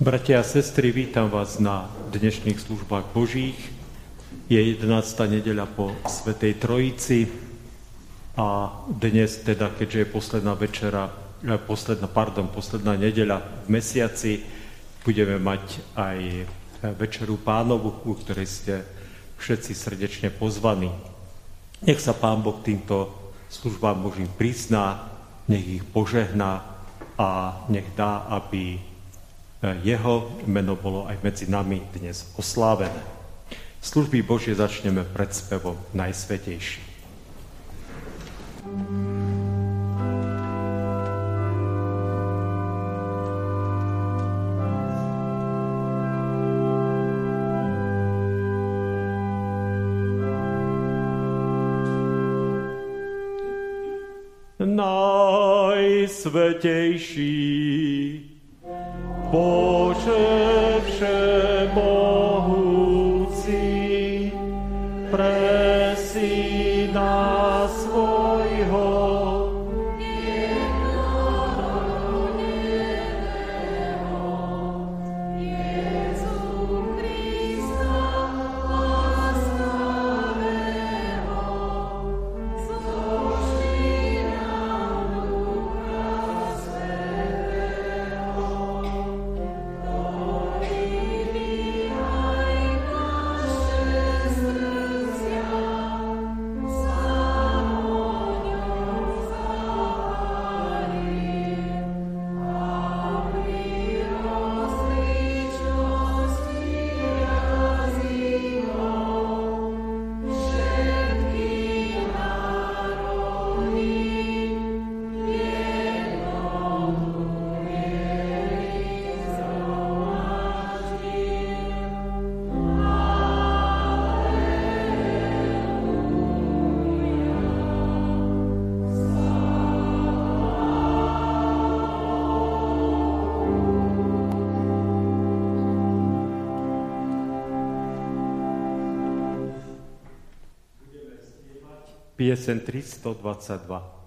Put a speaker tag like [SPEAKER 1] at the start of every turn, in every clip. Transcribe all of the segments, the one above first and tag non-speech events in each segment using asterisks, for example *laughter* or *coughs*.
[SPEAKER 1] Bratia a sestry, vítam vás na dnešných službách Božích. Je 11. nedeľa po Svetej Trojici a dnes teda, keďže je posledná večera, eh, posledná, pardon, posledná nedeľa v mesiaci, budeme mať aj eh, večeru pánovu, u ktorej ste všetci srdečne pozvaní. Nech sa Pán Boh týmto službám Božím prizná, nech ich požehná a nech dá, aby jeho meno bolo aj medzi nami dnes oslávené. Služby Božie začneme pred spevom Najsvetejší. Najsvetejší Bože všemohúci, presi piesen 322.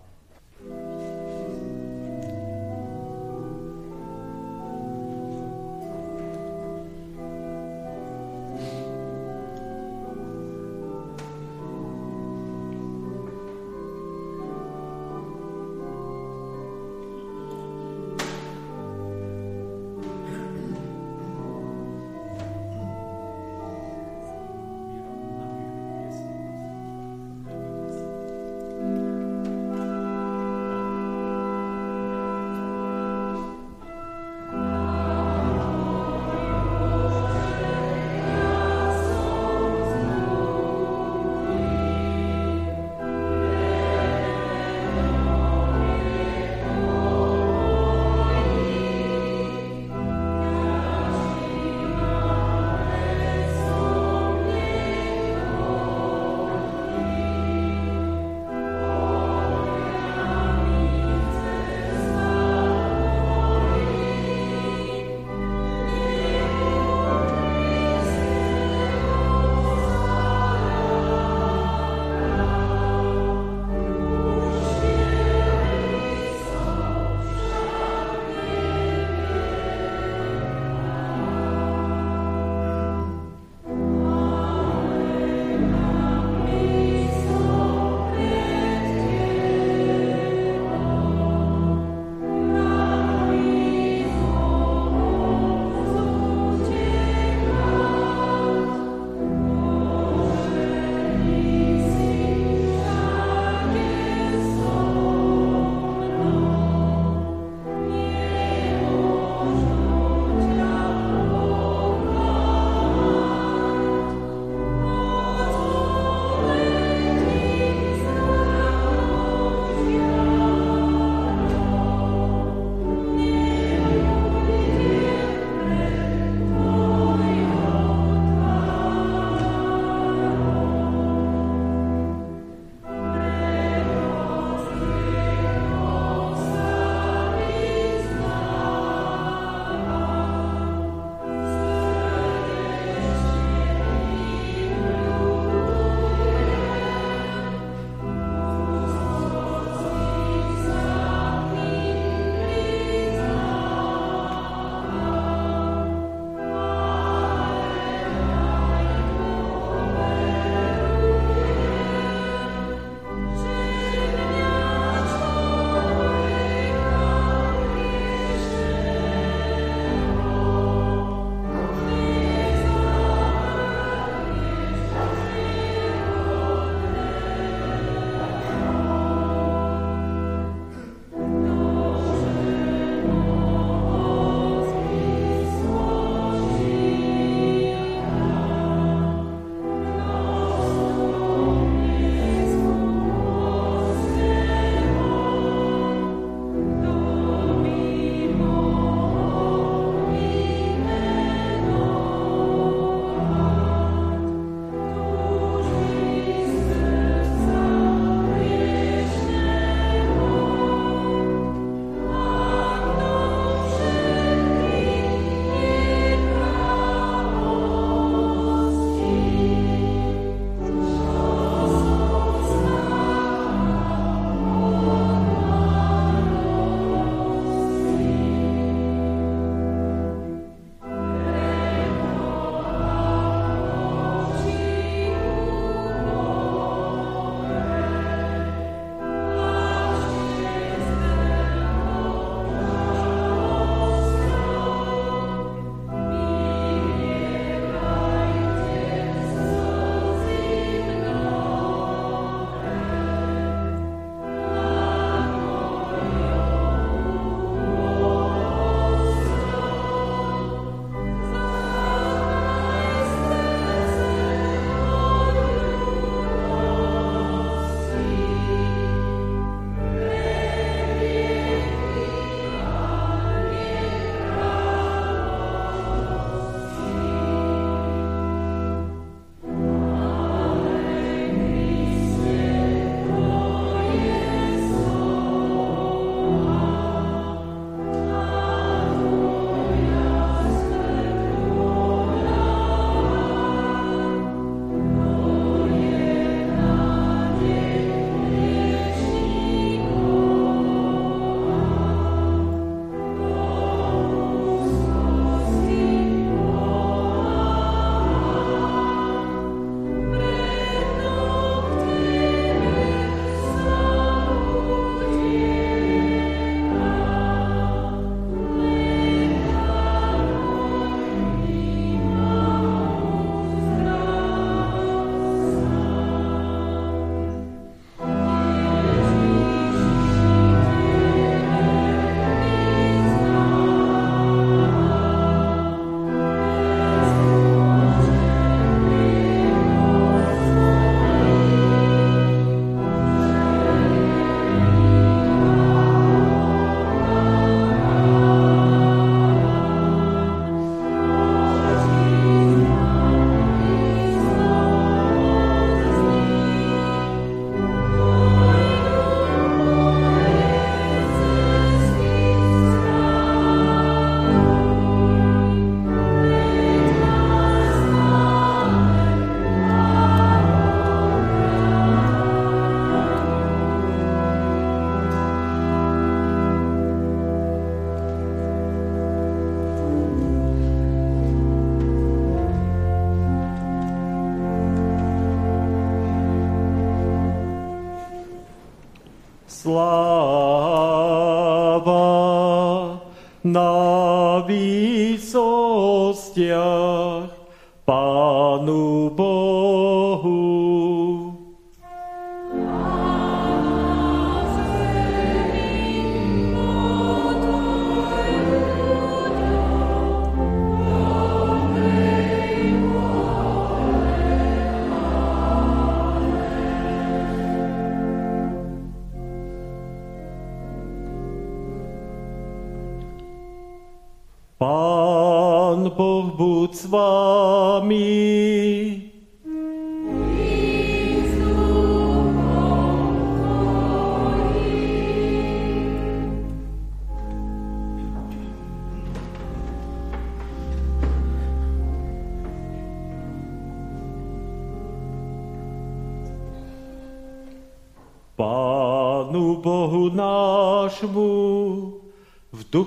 [SPEAKER 1] Love.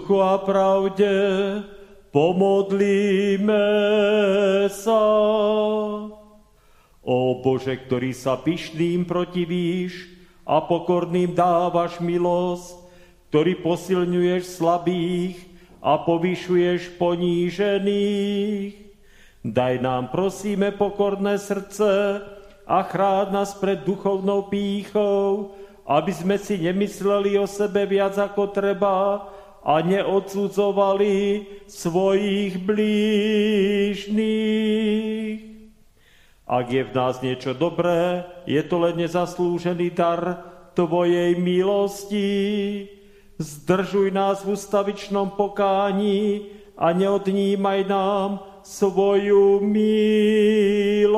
[SPEAKER 1] Duchu a pravde Pomodlíme sa. O Bože, ktorý sa pyšným protivíš a pokorným dávaš milosť, ktorý posilňuješ slabých a povyšuješ ponížených, daj nám, prosíme, pokorné srdce a chráť nás pred duchovnou pýchou, aby sme si nemysleli o sebe viac ako treba, a neodsudzovali svojich blížných. Ak je v nás niečo dobré, je to len nezaslúžený dar Tvojej milosti. Zdržuj nás v ustavičnom pokání a neodnímaj nám svoju milosť.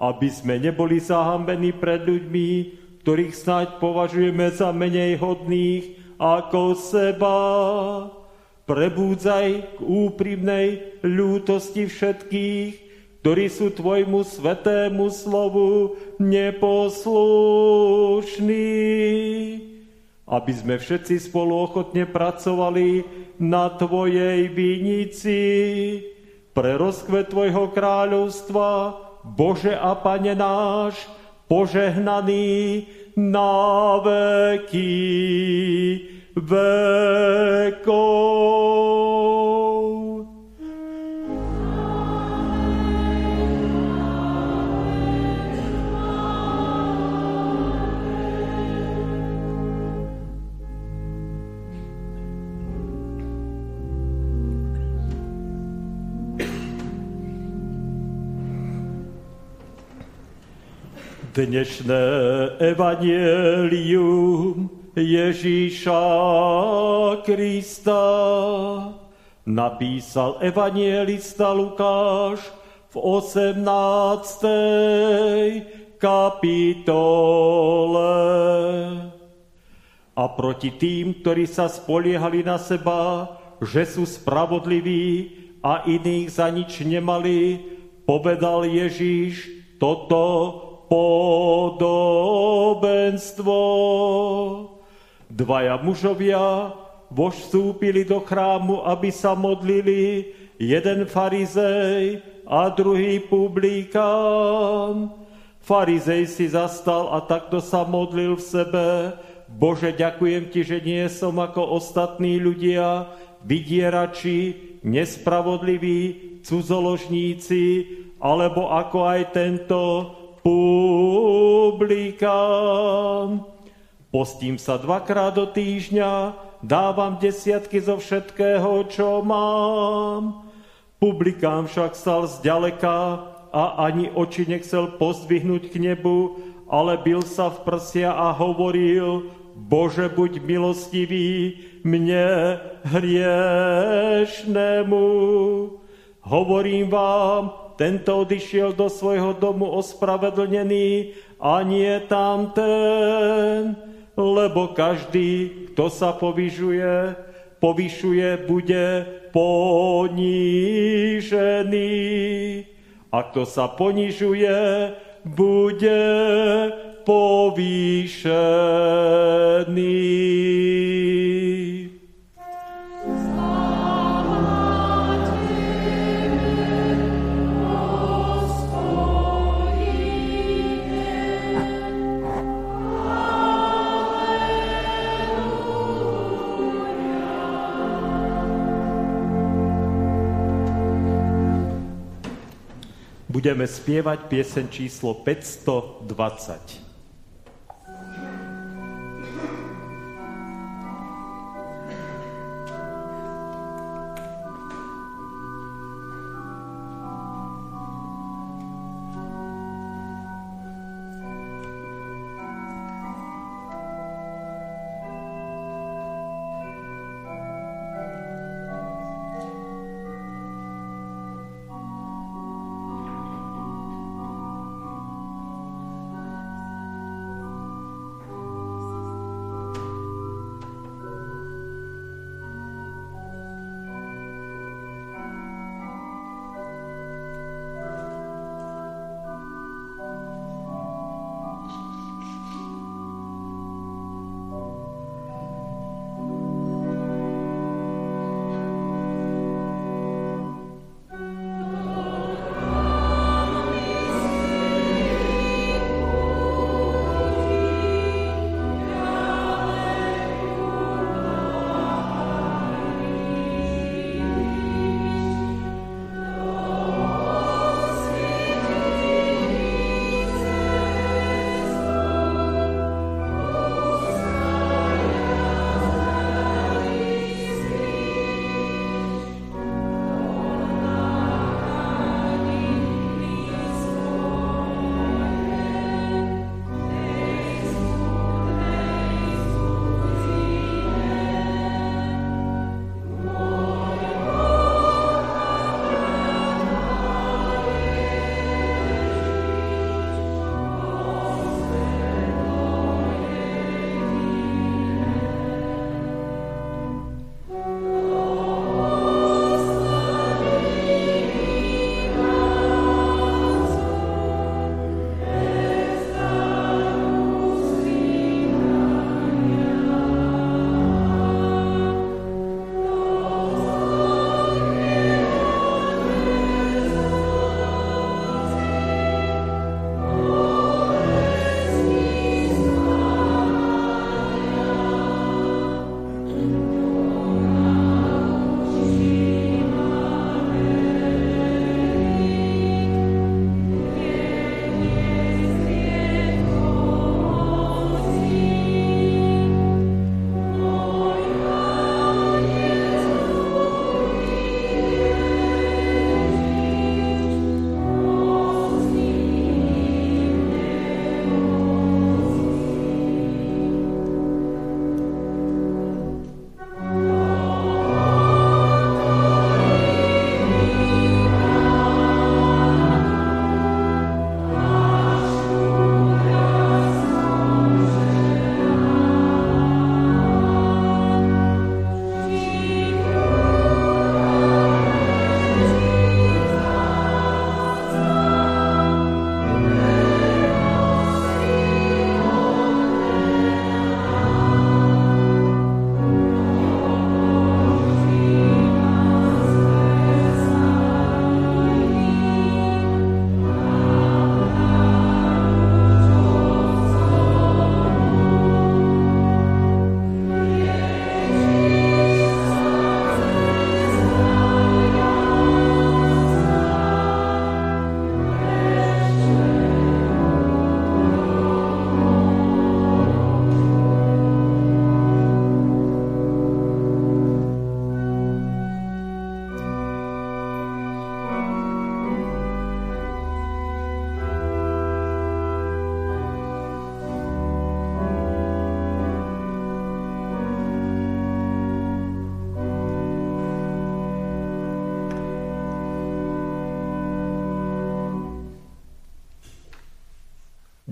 [SPEAKER 1] Aby sme neboli zahambení pred ľuďmi, ktorých snáď považujeme za menej hodných, ako seba. Prebúdzaj k úprimnej ľútosti všetkých, ktorí sú Tvojmu svetému slovu neposlušní. Aby sme všetci spolu ochotne pracovali na Tvojej vinici, pre rozkvet Tvojho kráľovstva, Bože a Pane náš, požehnaný na veky vekov. Dnešné evanielium Ježíša Krista napísal evanielista Lukáš v 18. kapitole. A proti tým, ktorí sa spoliehali na seba, že sú spravodliví a iných za nič nemali, povedal Ježíš toto podobenstvo. Dvaja mužovia vstúpili do chrámu, aby sa modlili, jeden farizej a druhý publikán. Farizej si zastal a takto sa modlil v sebe. Bože, ďakujem ti, že nie som ako ostatní ľudia, vydierači, nespravodliví, cudzoložníci, alebo ako aj tento publikán. Postím sa dvakrát do týždňa, dávam desiatky zo všetkého, čo mám. Publikán však stal zďaleka a ani oči nechcel pozdvihnúť k nebu, ale bil sa v prsia a hovoril, Bože, buď milostivý mne hriešnému. Hovorím vám, tento odišiel do svojho domu ospravedlnený a nie tam ten lebo každý, kto sa povyžuje, povyšuje, bude ponížený. A kto sa ponižuje, bude povýšený. Budeme spievať piesen číslo 520.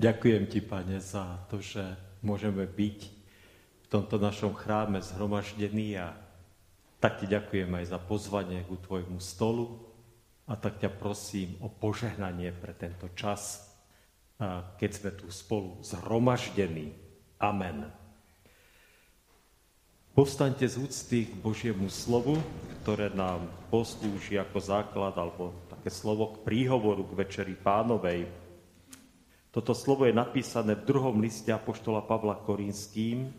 [SPEAKER 1] Ďakujem ti, Pane, za to, že môžeme byť v tomto našom chráme zhromaždení a tak ti ďakujem aj za pozvanie ku tvojmu stolu a tak ťa prosím o požehnanie pre tento čas, keď sme tu spolu zhromaždení. Amen. Povstaňte z úcty k Božiemu slovu, ktoré nám poslúži ako základ alebo také slovo k príhovoru k Večeri Pánovej, toto slovo je napísané v druhom liste Apoštola Pavla Korínským,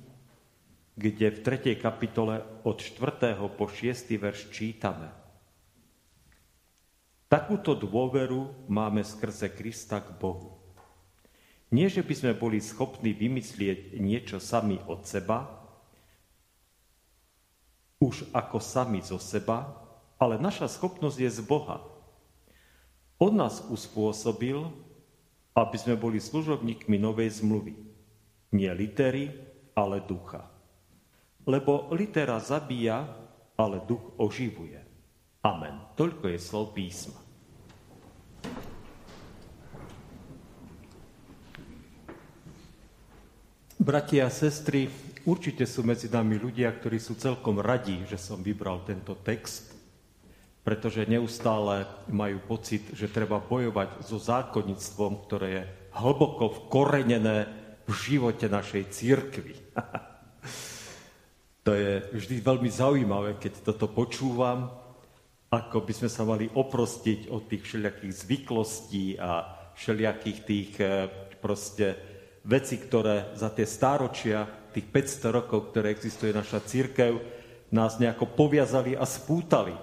[SPEAKER 1] kde v 3. kapitole od 4. po 6. verš čítame. Takúto dôveru máme skrze Krista k Bohu. Nie, že by sme boli schopní vymyslieť niečo sami od seba, už ako sami zo seba, ale naša schopnosť je z Boha. On nás uspôsobil, aby sme boli služobníkmi novej zmluvy. Nie litery, ale ducha. Lebo litera zabíja, ale duch oživuje. Amen. Toľko je slov písma. Bratia a sestry, určite sú medzi nami ľudia, ktorí sú celkom radí, že som vybral tento text, pretože neustále majú pocit, že treba bojovať so zákonnictvom, ktoré je hlboko vkorenené v živote našej církvy. *laughs* to je vždy veľmi zaujímavé, keď toto počúvam, ako by sme sa mali oprostiť od tých všelijakých zvyklostí a všelijakých tých eh, proste veci, ktoré za tie stáročia, tých 500 rokov, ktoré existuje naša církev, nás nejako poviazali a spútali.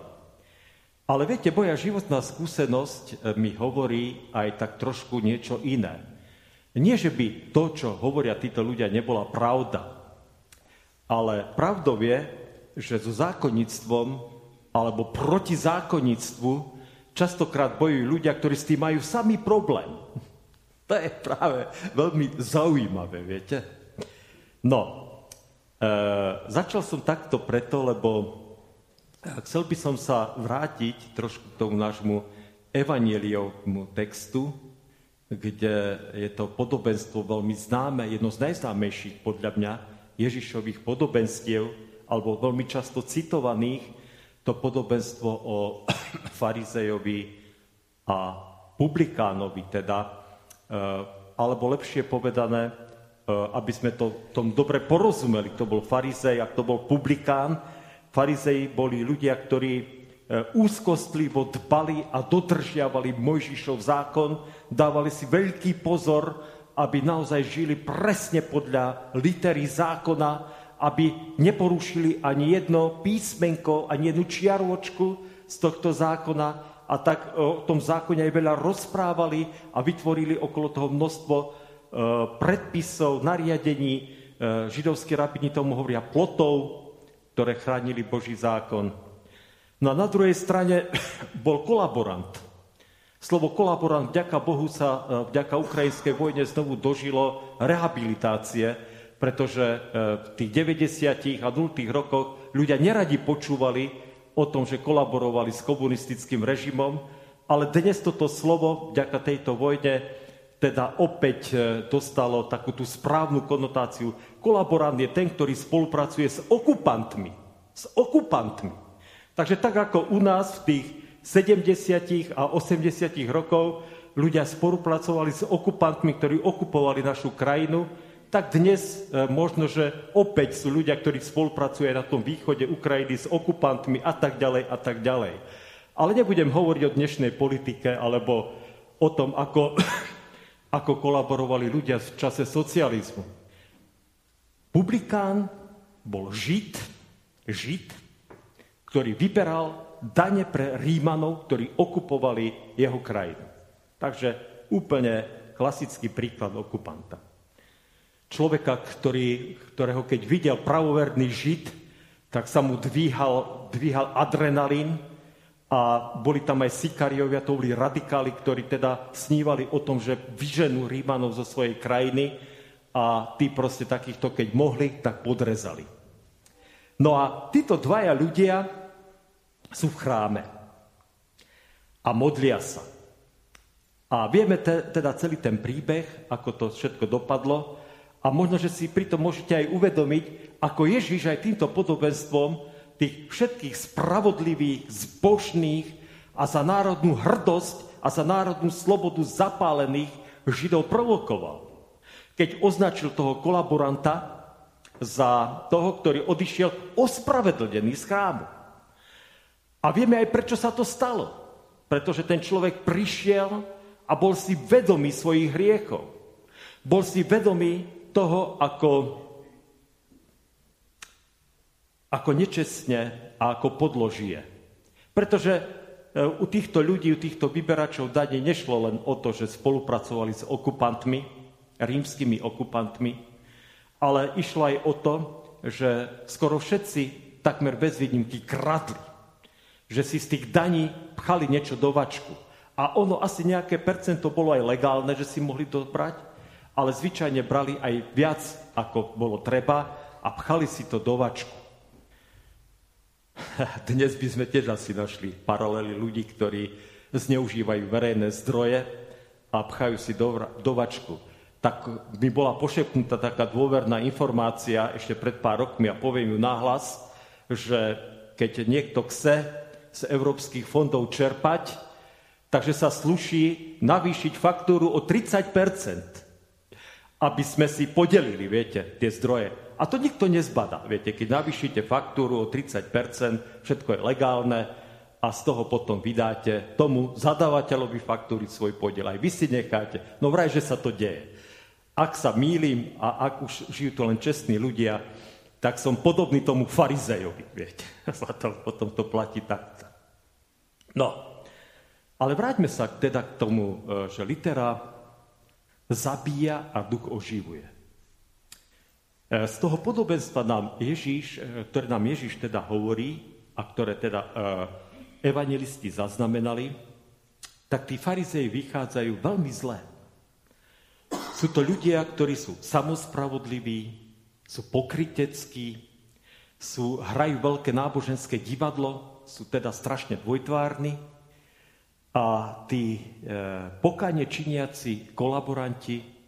[SPEAKER 1] Ale viete, moja životná skúsenosť eh, mi hovorí aj tak trošku niečo iné. Nie, že by to, čo hovoria títo ľudia, nebola pravda. Ale pravdou je, že so zákonníctvom alebo proti zákonníctvu častokrát bojujú ľudia, ktorí s tým majú samý problém. *laughs* To je práve veľmi zaujímavé, viete? No, e, začal som takto preto, lebo chcel by som sa vrátiť trošku k tomu nášmu evanieliovmu textu, kde je to podobenstvo veľmi známe, jedno z najznámejších podľa mňa Ježišových podobenstiev, alebo veľmi často citovaných, to podobenstvo o *coughs* farizejovi a publikánovi, teda Eh, alebo lepšie povedané, eh, aby sme to tom dobre porozumeli, to bol farizej a to bol publikán. Farizeji boli ľudia, ktorí eh, úzkostlivo dbali a dodržiavali Mojžišov zákon, dávali si veľký pozor, aby naozaj žili presne podľa litery zákona, aby neporušili ani jedno písmenko, ani jednu čiaročku z tohto zákona, a tak o tom zákone aj veľa rozprávali a vytvorili okolo toho množstvo e, predpisov, nariadení. E, židovskí rabini tomu hovoria plotov, ktoré chránili Boží zákon. No a na druhej strane *coughs* bol kolaborant. Slovo kolaborant vďaka Bohu sa e, vďaka ukrajinskej vojne znovu dožilo rehabilitácie, pretože v tých 90. a 0. rokoch ľudia neradi počúvali o tom, že kolaborovali s komunistickým režimom, ale dnes toto slovo vďaka tejto vojne teda opäť e, dostalo takú tú správnu konotáciu. Kolaborant je ten, ktorý spolupracuje s okupantmi. S okupantmi. Takže tak ako u nás v tých 70. a 80. rokov ľudia spolupracovali s okupantmi, ktorí okupovali našu krajinu, tak dnes e, možno, že opäť sú ľudia, ktorí spolupracujú na tom východe Ukrajiny s okupantmi a tak ďalej a tak ďalej. Ale nebudem hovoriť o dnešnej politike alebo o tom, ako, ako kolaborovali ľudia v čase socializmu. Publikán bol žid, žid, ktorý vyberal dane pre Rímanov, ktorí okupovali jeho krajinu. Takže úplne klasický príklad okupanta človeka, ktorý, ktorého keď videl pravoverný žid, tak sa mu dvíhal, dvíhal adrenalín a boli tam aj sikariovia, to boli radikáli, ktorí teda snívali o tom, že vyženú Rímanov zo svojej krajiny a tí proste takýchto, keď mohli, tak podrezali. No a títo dvaja ľudia sú v chráme a modlia sa. A vieme te, teda celý ten príbeh, ako to všetko dopadlo. A možno, že si pritom môžete aj uvedomiť, ako Ježiš aj týmto podobenstvom tých všetkých spravodlivých, zbožných a za národnú hrdosť a za národnú slobodu zapálených Židov provokoval. Keď označil toho kolaboranta za toho, ktorý odišiel ospravedlnený z chrámu. A vieme aj, prečo sa to stalo. Pretože ten človek prišiel a bol si vedomý svojich hriechov. Bol si vedomý toho, ako, ako nečestne a ako podložie. Pretože u týchto ľudí, u týchto vyberačov daní nešlo len o to, že spolupracovali s okupantmi, rímskymi okupantmi, ale išlo aj o to, že skoro všetci takmer bez výnimky kradli. Že si z tých daní pchali niečo do vačku. A ono asi nejaké percento bolo aj legálne, že si mohli to brať, ale zvyčajne brali aj viac, ako bolo treba a pchali si to do vačku. *laughs* Dnes by sme tiež asi našli paralely ľudí, ktorí zneužívajú verejné zdroje a pchajú si do, do vačku. Tak mi bola pošepnutá taká dôverná informácia ešte pred pár rokmi a poviem ju nahlas, že keď niekto chce z európskych fondov čerpať, takže sa sluší navýšiť faktúru o 30% aby sme si podelili, viete, tie zdroje. A to nikto nezbada. Viete, keď navýšite faktúru o 30%, všetko je legálne a z toho potom vydáte tomu zadávateľovi faktúry svoj podiel. Aj vy si necháte. No vraj, že sa to deje. Ak sa mýlim a ak už žijú to len čestní ľudia, tak som podobný tomu farizejovi, viete. *laughs* potom to platí takto. No, ale vráťme sa teda k tomu, e, že litera zabíja a duch oživuje. E, z toho podobenstva nám Ježíš, e, ktoré nám Ježíš teda hovorí a ktoré teda e, evangelisti zaznamenali, tak tí farizeji vychádzajú veľmi zlé. Sú to ľudia, ktorí sú samospravodliví, sú pokryteckí, sú, hrajú veľké náboženské divadlo, sú teda strašne dvojtvárni a tí e, pokáne činiaci kolaboranti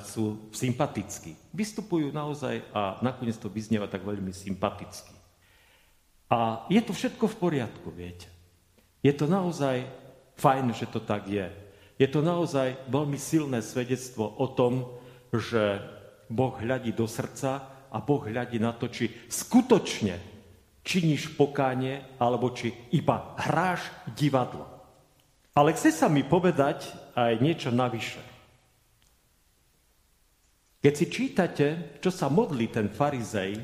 [SPEAKER 1] sú sympatickí. Vystupujú naozaj a nakoniec to vyznieva tak veľmi sympaticky. A je to všetko v poriadku, viete. Je to naozaj fajn, že to tak je. Je to naozaj veľmi silné svedectvo o tom, že Boh hľadí do srdca a Boh hľadí na to, či skutočne činíš pokánie, alebo či iba hráš divadlo. Ale chce sa mi povedať aj niečo navyše. Keď si čítate, čo sa modlí ten farizej,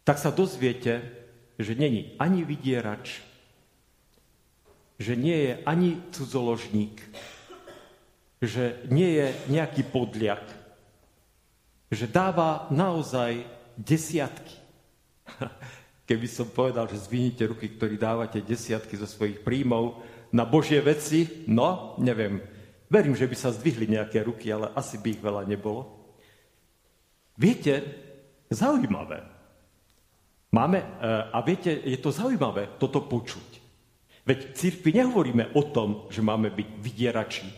[SPEAKER 1] tak sa dozviete, že není ani vydierač, že nie je ani cudzoložník, že nie je nejaký podliak, že dáva naozaj desiatky. *laughs* Keby som povedal, že zvinite ruky, ktorí dávate desiatky zo svojich príjmov na Božie veci, no, neviem, Verím, že by sa zdvihli nejaké ruky, ale asi by ich veľa nebolo. Viete, zaujímavé. Máme, e, a viete, je to zaujímavé toto počuť. Veď v církvi nehovoríme o tom, že máme byť vydierači,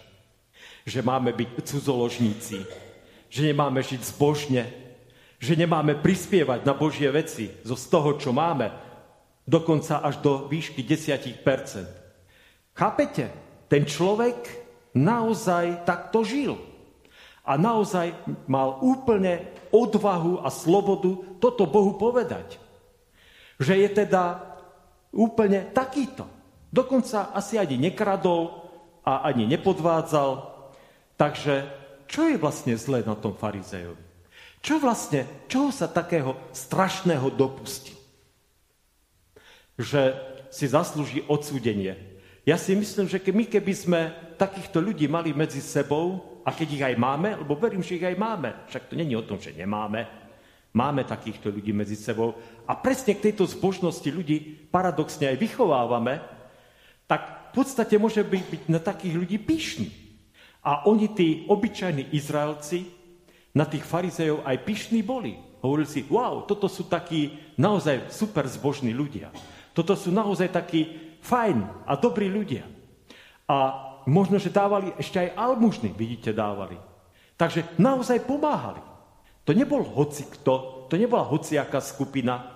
[SPEAKER 1] že máme byť cudzoložníci, že nemáme žiť zbožne, že nemáme prispievať na Božie veci zo z toho, čo máme, dokonca až do výšky 10%. Chápete? Ten človek naozaj takto žil. A naozaj mal úplne odvahu a slobodu toto Bohu povedať. Že je teda úplne takýto. Dokonca asi ani nekradol a ani nepodvádzal. Takže čo je vlastne zlé na tom farizejovi? Čo vlastne, čoho sa takého strašného dopustil? Že si zaslúži odsúdenie. Ja si myslím, že my keby sme takýchto ľudí mali medzi sebou, a keď ich aj máme, lebo verím, že ich aj máme, však to není o tom, že nemáme, máme takýchto ľudí medzi sebou a presne k tejto zbožnosti ľudí paradoxne aj vychovávame, tak v podstate môže byť, byť na takých ľudí pyšný. A oni, tí obyčajní Izraelci, na tých farizejov aj pyšní boli. Hovorili si, wow, toto sú takí naozaj super zbožní ľudia. Toto sú naozaj takí fajn a dobrí ľudia. A možno, že dávali ešte aj almužny, vidíte, dávali. Takže naozaj pomáhali. To nebol hoci kto, to nebola hociaká skupina.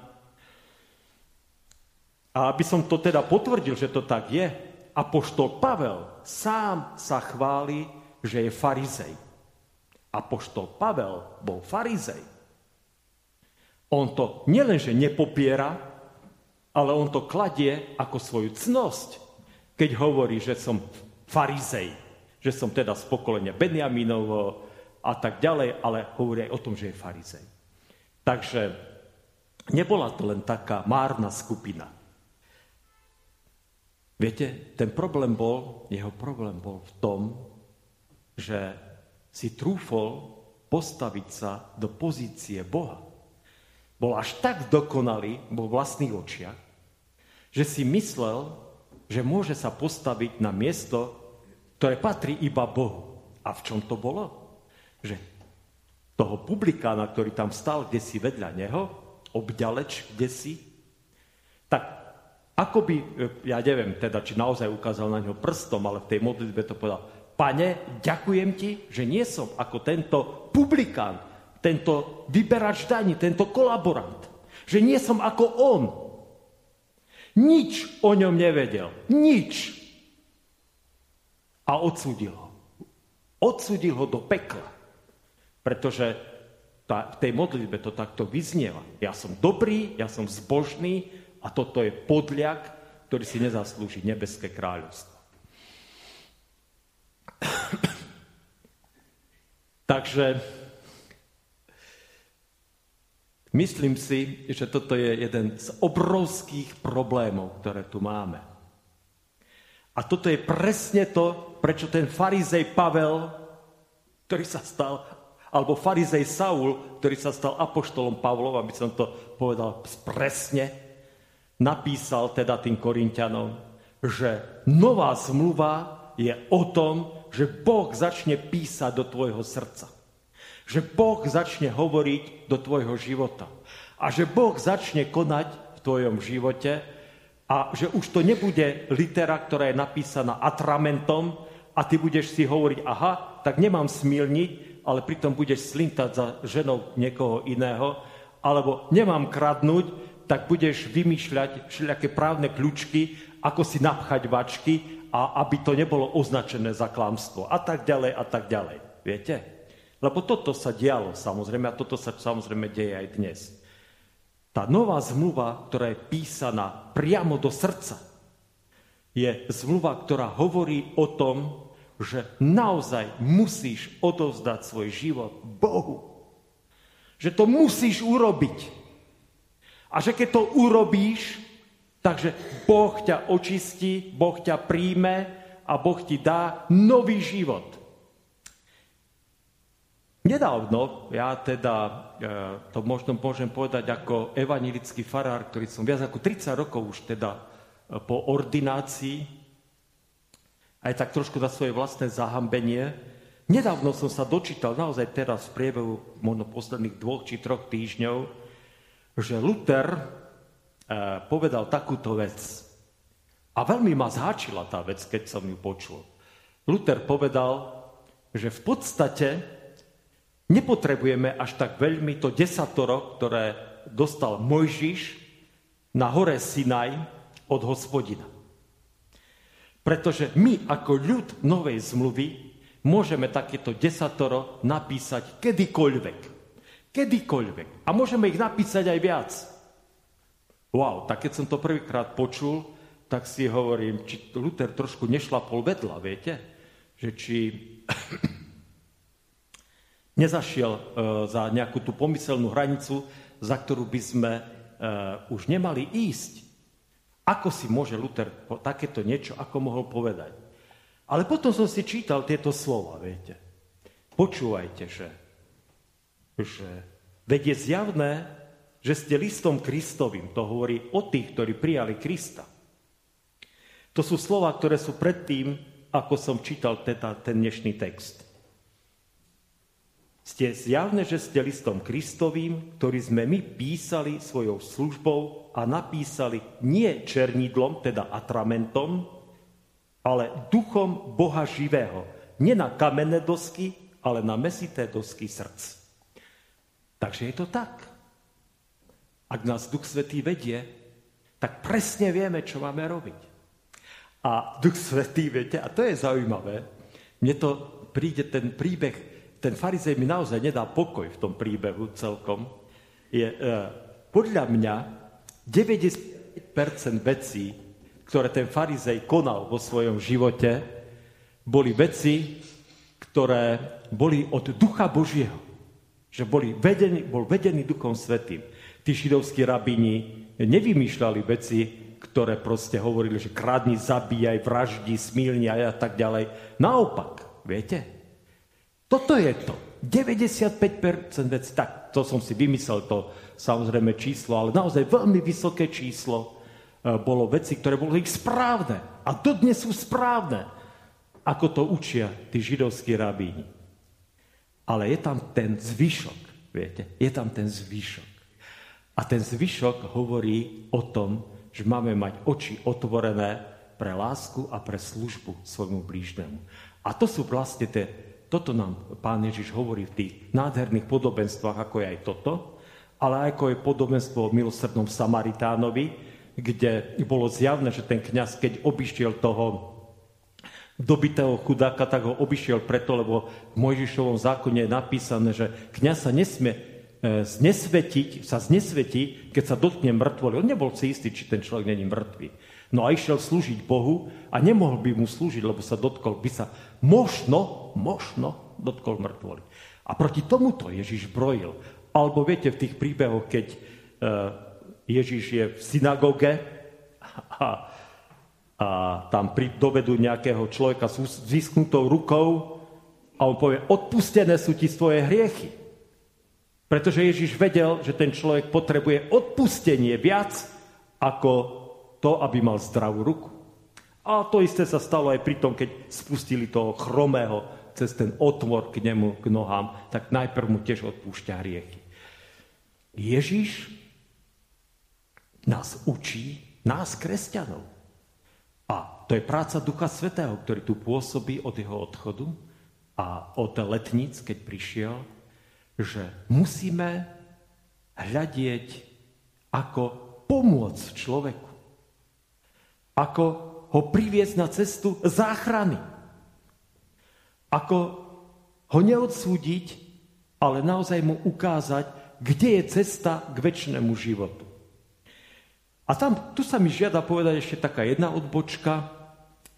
[SPEAKER 1] A aby som to teda potvrdil, že to tak je, apoštol Pavel sám sa chváli, že je farizej. Apoštol Pavel bol farizej. On to nielenže nepopiera, ale on to kladie ako svoju cnosť, keď hovorí, že som farizej, že som teda z pokolenia Benjaminovo a tak ďalej, ale hovorí aj o tom, že je farizej. Takže nebola to len taká márna skupina. Viete, ten problém bol, jeho problém bol v tom, že si trúfol postaviť sa do pozície Boha. Bol až tak dokonalý vo vlastných očiach, že si myslel, že môže sa postaviť na miesto, ktoré patrí iba Bohu. A v čom to bolo? Že toho publikána, ktorý tam stal, kde si vedľa neho, obďaleč, kde si, tak ako by, e, ja neviem teda, či naozaj ukázal na neho prstom, ale v tej modlitbe to povedal, pane, ďakujem ti, že nie som ako tento publikán, tento vyberač daní, tento kolaborant. Že nie som ako on. Nič o ňom nevedel. Nič. A odsudil ho. Odsudil ho do pekla. Pretože tá, v tej modlitbe to takto vyznieva. Ja som dobrý, ja som zbožný, a toto je podľak, ktorý si nezaslúži nebeské kráľovstvo. *coughs* Takže myslím si, že toto je jeden z obrovských problémov, ktoré tu máme. A toto je presne to, prečo ten farizej Pavel, ktorý sa stal, alebo farizej Saul, ktorý sa stal apoštolom Pavlom, aby som to povedal presne, napísal teda tým Korintianom, že nová zmluva je o tom, že Boh začne písať do tvojho srdca. Že Boh začne hovoriť do tvojho života. A že Boh začne konať v tvojom živote a že už to nebude litera, ktorá je napísaná atramentom a ty budeš si hovoriť, aha, tak nemám smilniť, ale pritom budeš slintať za ženou niekoho iného, alebo nemám kradnúť, tak budeš vymýšľať všelijaké právne kľúčky, ako si napchať vačky a aby to nebolo označené za klamstvo a tak ďalej a tak ďalej. Viete? Lebo toto sa dialo samozrejme a toto sa samozrejme deje aj dnes. Tá nová zmluva, ktorá je písaná priamo do srdca, je zmluva, ktorá hovorí o tom, že naozaj musíš odovzdať svoj život Bohu. Že to musíš urobiť. A že keď to urobíš, takže Boh ťa očistí, Boh ťa príjme a Boh ti dá nový život. Nedávno, ja teda e, to možno môžem povedať ako evanilický farár, ktorý som viac ako 30 rokov už teda e, po ordinácii, aj tak trošku za svoje vlastné zahambenie. Nedávno som sa dočítal, naozaj teraz v priebehu možno posledných dvoch či troch týždňov, že Luther eh, povedal takúto vec. A veľmi ma zháčila tá vec, keď som ju počul. Luther povedal, že v podstate nepotrebujeme až tak veľmi to desatoro, ktoré dostal Mojžiš na hore Sinaj od hospodina. Pretože my ako ľud novej zmluvy môžeme takéto desatoro napísať kedykoľvek. Kedykoľvek. A môžeme ich napísať aj viac. Wow, tak keď som to prvýkrát počul, tak si hovorím, či Luther trošku nešlapol vedľa, viete? Že či nezašiel uh, za nejakú tú pomyselnú hranicu, za ktorú by sme uh, už nemali ísť. Ako si môže Luther takéto niečo, ako mohol povedať? Ale potom som si čítal tieto slova, viete. Počúvajte, že že veď je zjavné, že ste listom Kristovým. To hovorí o tých, ktorí prijali Krista. To sú slova, ktoré sú predtým, ako som čítal teda ten dnešný text. Ste zjavné, že ste listom Kristovým, ktorý sme my písali svojou službou a napísali nie černidlom, teda atramentom, ale duchom Boha živého. Nie na kamenné dosky, ale na mesité dosky srdc. Takže je to tak. Ak nás Duch Svetý vedie, tak presne vieme, čo máme robiť. A Duch Svetý, viete, a to je zaujímavé, mne to príde ten príbeh, ten farizej mi naozaj nedá pokoj v tom príbehu celkom, je e, podľa mňa 90% vecí, ktoré ten farizej konal vo svojom živote, boli veci, ktoré boli od Ducha Božieho. Že boli vedení, bol vedený Duchom Svetým. Tí židovskí rabini nevymýšľali veci ktoré proste hovorili, že kradni, zabíjaj, vraždi, smilni a tak ďalej. Naopak, viete? Toto je to. 95% vecí, tak to som si vymyslel to samozrejme číslo, ale naozaj veľmi vysoké číslo e, bolo veci, ktoré boli ich správne. A dodnes sú správne, ako to učia tí židovskí rabíni. Ale je tam ten zvyšok, viete? Je tam ten zvyšok. A ten zvyšok hovorí o tom, že máme mať oči otvorené pre lásku a pre službu svojmu blížnemu. A to sú vlastne tie, toto nám pán Ježiš hovorí v tých nádherných podobenstvách, ako je aj toto, ale ako je podobenstvo o milosrdnom Samaritánovi, kde bolo zjavné, že ten kňaz, keď obišiel toho dobitého chudáka, tak ho obišiel preto, lebo v Mojžišovom zákone je napísané, že kňaz sa nesmie E, znesvetiť, sa znesvetí, keď sa dotkne mŕtvoly. On nebol si istý, či ten človek není mŕtvy. No a išiel slúžiť Bohu a nemohol by mu slúžiť, lebo sa dotkol, by sa možno, možno dotkol mŕtvoly. A proti tomuto Ježiš brojil. Alebo viete, v tých príbehoch, keď e, Ježiš je v synagóge a, a tam dovedú nejakého človeka s vysknutou rukou a on povie, odpustené sú ti svoje hriechy. Pretože Ježiš vedel, že ten človek potrebuje odpustenie viac ako to, aby mal zdravú ruku. A to isté sa stalo aj pri tom, keď spustili toho chromého cez ten otvor k nemu, k nohám, tak najprv mu tiež odpúšťa hriechy. Ježiš nás učí, nás kresťanov. A to je práca Ducha Svetého, ktorý tu pôsobí od jeho odchodu a od letníc, keď prišiel, že musíme hľadieť, ako pomôcť človeku. Ako ho priviesť na cestu záchrany. Ako ho neodsúdiť, ale naozaj mu ukázať, kde je cesta k väčšnému životu. A tam, tu sa mi žiada povedať ešte taká jedna odbočka.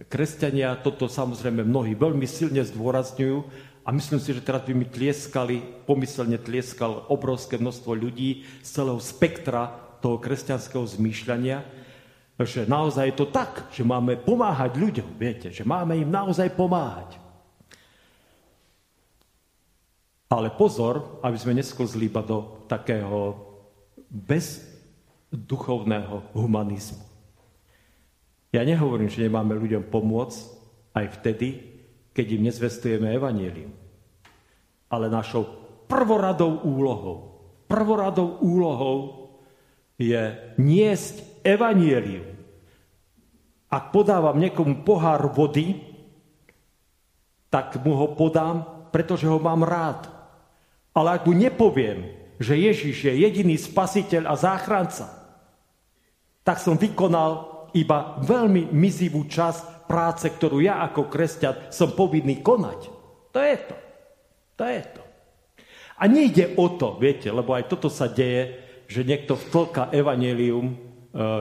[SPEAKER 1] Kresťania toto samozrejme mnohí veľmi silne zdôrazňujú, a myslím si, že teraz by mi tlieskali, pomyselne tlieskal obrovské množstvo ľudí z celého spektra toho kresťanského zmýšľania, že naozaj je to tak, že máme pomáhať ľuďom, viete, že máme im naozaj pomáhať. Ale pozor, aby sme nesklzli iba do takého bezduchovného humanizmu. Ja nehovorím, že nemáme ľuďom pomôcť aj vtedy, keď im nezvestujeme evanílium. Ale našou prvoradou úlohou, prvoradou úlohou je niesť evanílium. Ak podávam niekomu pohár vody, tak mu ho podám, pretože ho mám rád. Ale ak mu nepoviem, že Ježiš je jediný spasiteľ a záchranca, tak som vykonal iba veľmi mizivú časť práce, ktorú ja ako kresťan som povinný konať. To je to. To je to. A nejde o to, viete, lebo aj toto sa deje, že niekto vtlka evanelium e,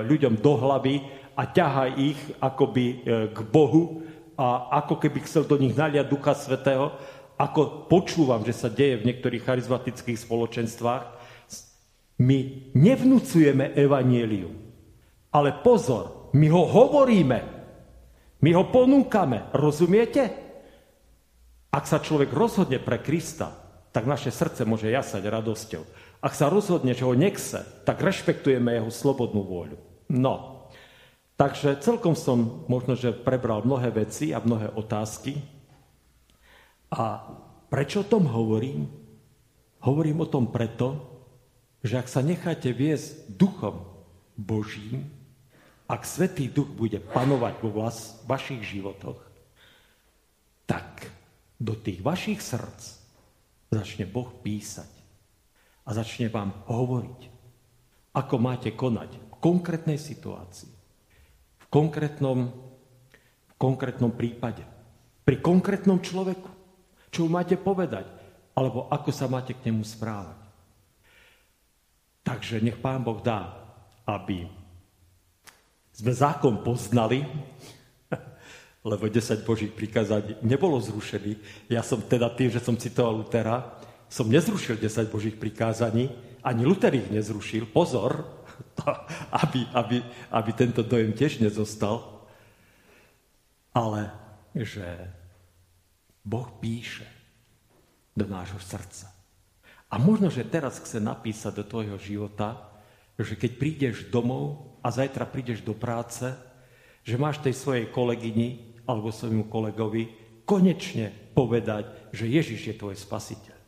[SPEAKER 1] ľuďom do hlavy a ťaha ich akoby e, k Bohu a ako keby chcel do nich naliať Ducha Svetého, ako počúvam, že sa deje v niektorých charizmatických spoločenstvách, my nevnúcujeme evanielium. Ale pozor, my ho hovoríme. My ho ponúkame, rozumiete? Ak sa človek rozhodne pre Krista, tak naše srdce môže jasať radosťou. Ak sa rozhodne, že ho nechce, tak rešpektujeme jeho slobodnú vôľu. No, takže celkom som možno, že prebral mnohé veci a mnohé otázky. A prečo o tom hovorím? Hovorím o tom preto, že ak sa necháte viesť duchom Božím, ak Svetý Duch bude panovať vo vás, vašich životoch, tak do tých vašich srdc začne Boh písať a začne vám hovoriť, ako máte konať v konkrétnej situácii, konkrétnom, v konkrétnom prípade, pri konkrétnom človeku, čo máte povedať, alebo ako sa máte k nemu správať. Takže nech Pán Boh dá, aby sme zákon poznali, *laughs* lebo 10 Božích prikázaní nebolo zrušený. Ja som teda tým, že som citoval Lutera, som nezrušil 10 Božích prikázaní, ani Luther ich nezrušil. Pozor, *laughs* aby, aby, aby tento dojem tiež nezostal, ale že Boh píše do nášho srdca. A možno, že teraz chce napísať do tvojho života, že keď prídeš domov a zajtra prídeš do práce, že máš tej svojej kolegyni alebo svojmu kolegovi konečne povedať, že Ježiš je tvoj spasiteľ.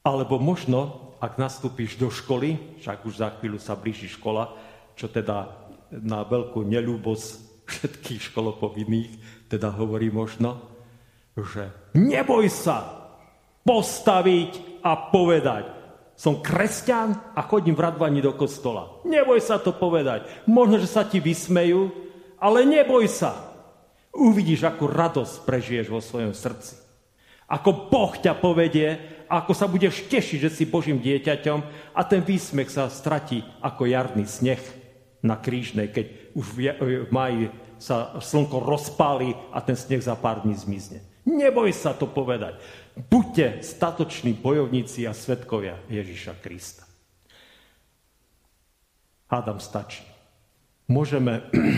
[SPEAKER 1] Alebo možno, ak nastúpiš do školy, však už za chvíľu sa blíži škola, čo teda na veľkú neľúbosť všetkých školopovinných, teda hovorí možno, že neboj sa, postaviť a povedať. Som kresťan a chodím v radvaní do kostola. Neboj sa to povedať. Možno, že sa ti vysmejú, ale neboj sa. Uvidíš, akú radosť prežiješ vo svojom srdci. Ako Boh ťa povedie, ako sa budeš tešiť, že si Božím dieťaťom a ten výsmech sa stratí ako jarný sneh na krížnej, keď už v maji sa slnko rozpálí a ten sneh za pár dní zmizne. Neboj sa to povedať. Buďte statoční bojovníci a svetkovia Ježiša Krista. Hádam stačí. Môžeme, *clears throat*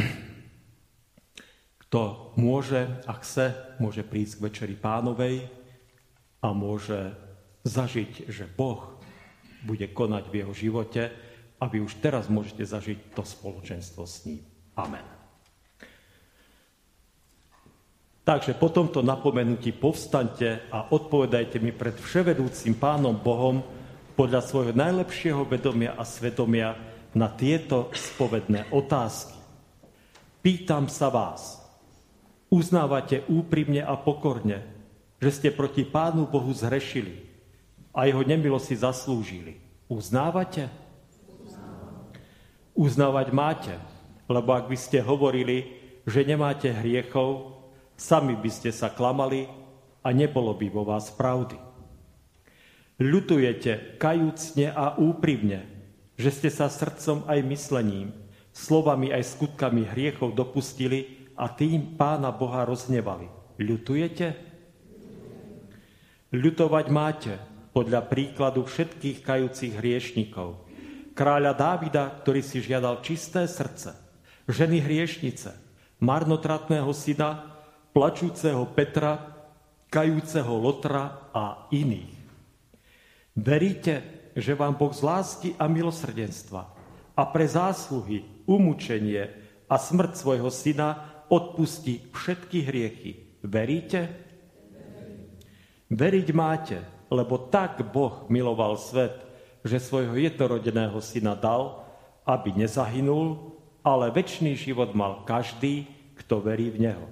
[SPEAKER 1] kto môže a chce, môže prísť k Večeri pánovej a môže zažiť, že Boh bude konať v jeho živote a vy už teraz môžete zažiť to spoločenstvo s ním. Amen. Takže po tomto napomenutí povstaňte a odpovedajte mi pred vševedúcim Pánom Bohom podľa svojho najlepšieho vedomia a svedomia na tieto spovedné otázky. Pýtam sa vás, uznávate úprimne a pokorne, že ste proti Pánu Bohu zhrešili a jeho nemilo si zaslúžili. Uznávate? Uznávať máte, lebo ak by ste hovorili, že nemáte hriechov, Sami by ste sa klamali a nebolo by vo vás pravdy. Ľutujete kajúcne a úprimne, že ste sa srdcom aj myslením, slovami aj skutkami hriechov dopustili a tým Pána Boha roznevali. Ľutujete? Ľutovať máte podľa príkladu všetkých kajúcich hriešnikov. Kráľa Dávida, ktorý si žiadal čisté srdce, ženy hriešnice, marnotratného syna, plačúceho Petra, kajúceho Lotra a iných. Veríte, že vám Boh z lásky a milosrdenstva a pre zásluhy, umúčenie a smrť svojho syna odpustí všetky hriechy. Veríte? Veriť máte, lebo tak Boh miloval svet, že svojho jednorodeného syna dal, aby nezahynul, ale väčší život mal každý, kto verí v Neho.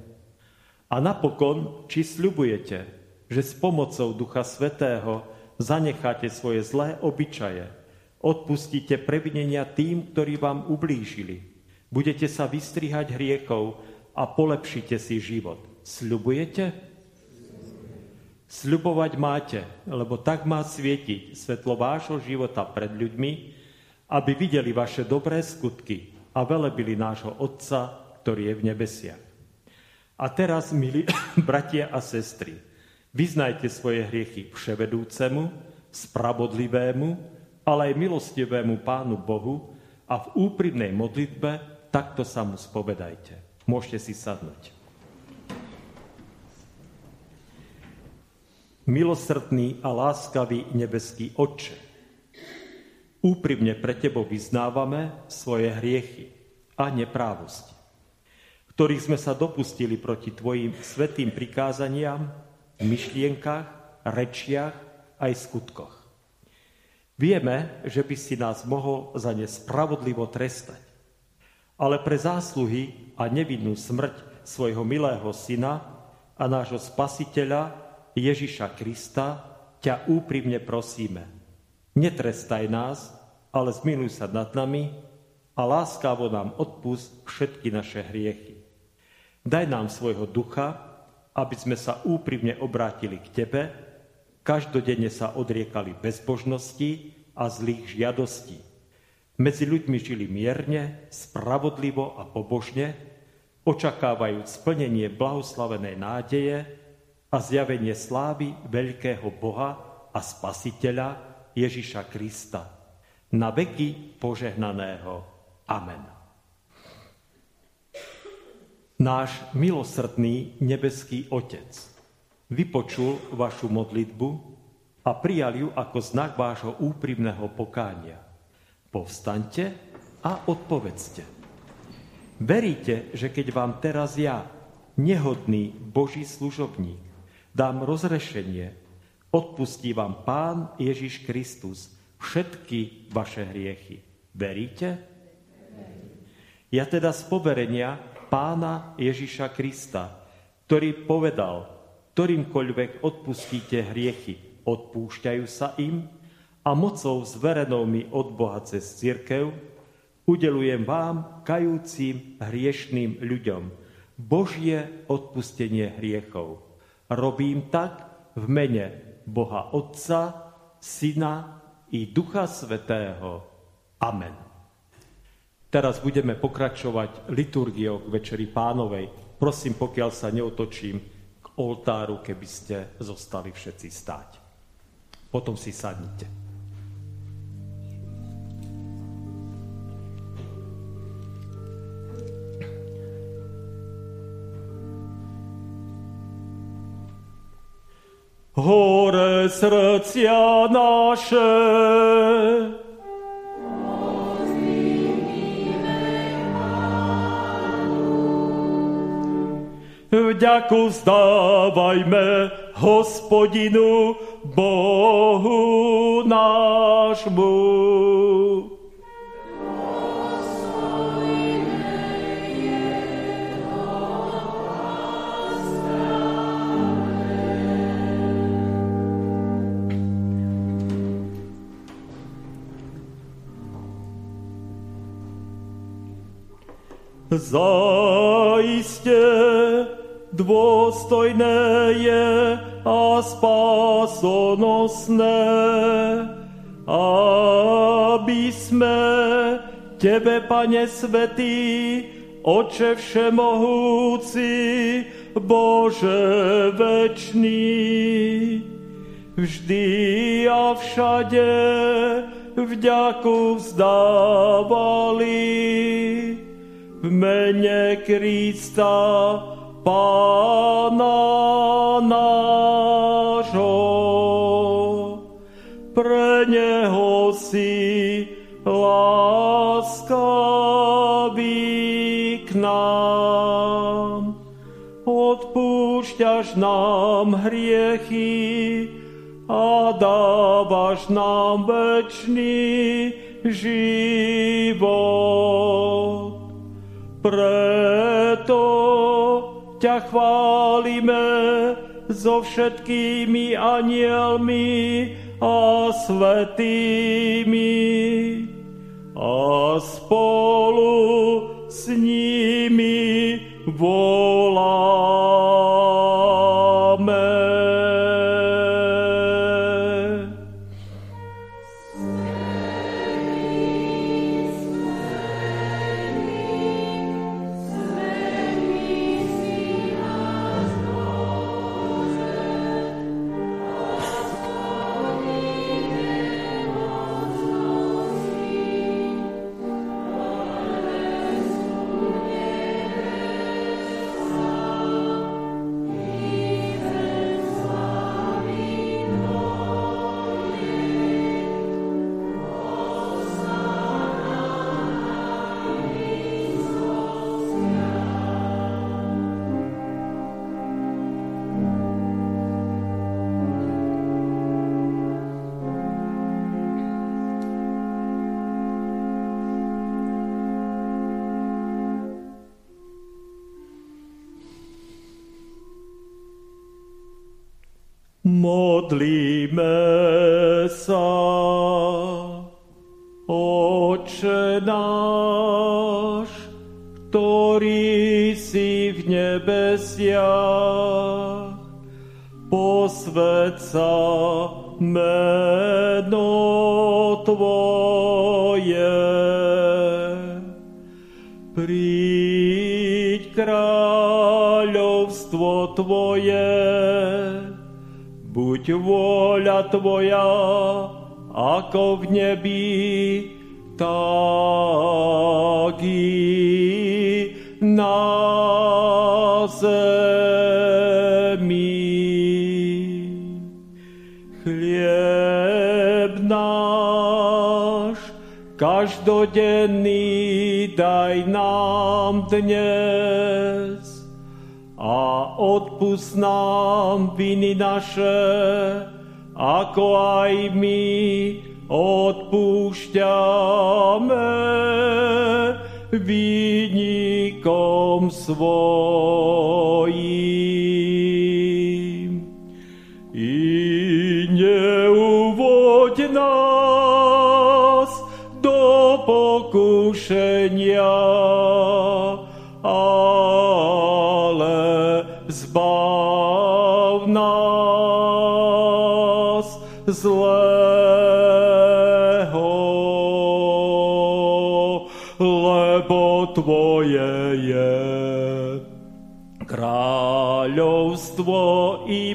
[SPEAKER 1] A napokon, či sľubujete, že s pomocou Ducha Svetého zanecháte svoje zlé obyčaje, odpustíte previnenia tým, ktorí vám ublížili, budete sa vystrihať hriechov a polepšite si život. Sľubujete? Sľubovať máte, lebo tak má svietiť svetlo vášho života pred ľuďmi, aby videli vaše dobré skutky a velebili nášho Otca, ktorý je v nebesiach. A teraz, milí *coughs* bratia a sestry, vyznajte svoje hriechy vševedúcemu, spravodlivému, ale aj milostivému Pánu Bohu a v úprimnej modlitbe takto sa mu spovedajte. Môžete si sadnúť. Milosrdný a láskavý nebeský Otče, úprimne pre Tebo vyznávame svoje hriechy a neprávosti ktorých sme sa dopustili proti Tvojim svetým prikázaniam v myšlienkach, rečiach aj skutkoch. Vieme, že by si nás mohol za ne spravodlivo trestať, ale pre zásluhy a nevinnú smrť svojho milého syna a nášho spasiteľa Ježiša Krista ťa úprimne prosíme. Netrestaj nás, ale zmiluj sa nad nami a láskavo nám odpust všetky naše hriechy. Daj nám svojho ducha, aby sme sa úprimne obrátili k Tebe, každodenne sa odriekali bezbožnosti a zlých žiadostí. Medzi ľuďmi žili mierne, spravodlivo a pobožne, očakávajúc splnenie blahoslavenej nádeje a zjavenie slávy veľkého Boha a Spasiteľa Ježiša Krista. na veky požehnaného. Amen. Náš milosrdný nebeský Otec vypočul vašu modlitbu a prijal ju ako znak vášho úprimného pokánia. Povstaňte a odpovedzte. Veríte, že keď vám teraz ja, nehodný Boží služobník, dám rozrešenie, odpustí vám Pán Ježiš Kristus všetky vaše hriechy. Veríte? Ja teda z poverenia Pána Ježiša Krista, ktorý povedal, ktorýmkoľvek odpustíte hriechy, odpúšťajú sa im a mocou zverenou mi od Boha cez církev udelujem vám, kajúcim hriešným ľuďom, Božie odpustenie hriechov. Robím tak v mene Boha Otca, Syna i Ducha Svetého. Amen. Teraz budeme pokračovať liturgiou k Večeri Pánovej. Prosím, pokiaľ sa neotočím k oltáru, keby ste zostali všetci stáť. Potom si sadnite. Hore srdcia naše. Vďaku vzdávajme hospodinu Bohu nášmu. Zaiste dôstojné je a spásonosné, aby sme Tebe, Pane Svetý, Oče Všemohúci, Bože večný, vždy a všade vďaku vzdávali v mene Krista, Pána nášho. Pre Neho si láskavý k nám. Odpúšťaš nám hriechy a dávaš nám večný život. Preto ťa chválime so všetkými anielmi a svetými a spolu s nimi voláme. Modlíme sa. Oče náš, ktorý si v nebesiach, posved meno Tvoje. Príď kráľovstvo Tvoje, buď vôľa Tvoja, ako v nebi, tak i na zemi. Chlieb náš každodenný daj nám dnes odpust nám viny naše, ako aj my odpúšťame výnikom svojím. I neuvoď nás do pokušenia, kráľovstvo i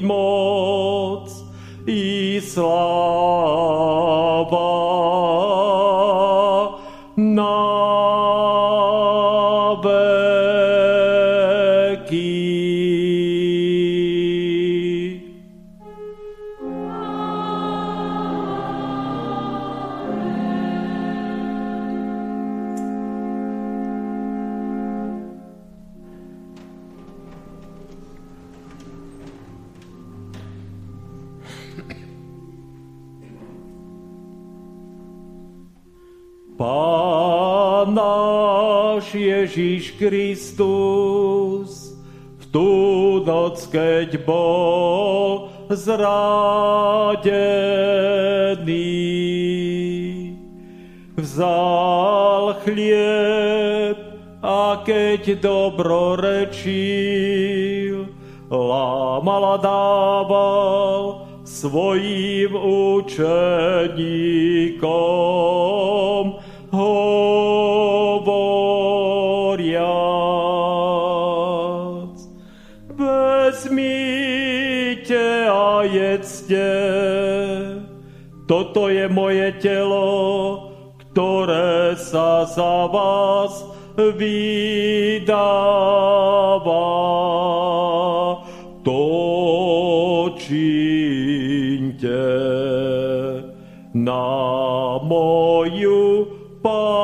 [SPEAKER 1] keď bol zradený. Vzal chlieb a keď dobro rečil, lámal a dával svojim učeníkom, jedzte. Toto je moje telo, ktoré sa za vás vydáva. To činte na moju pamiatku.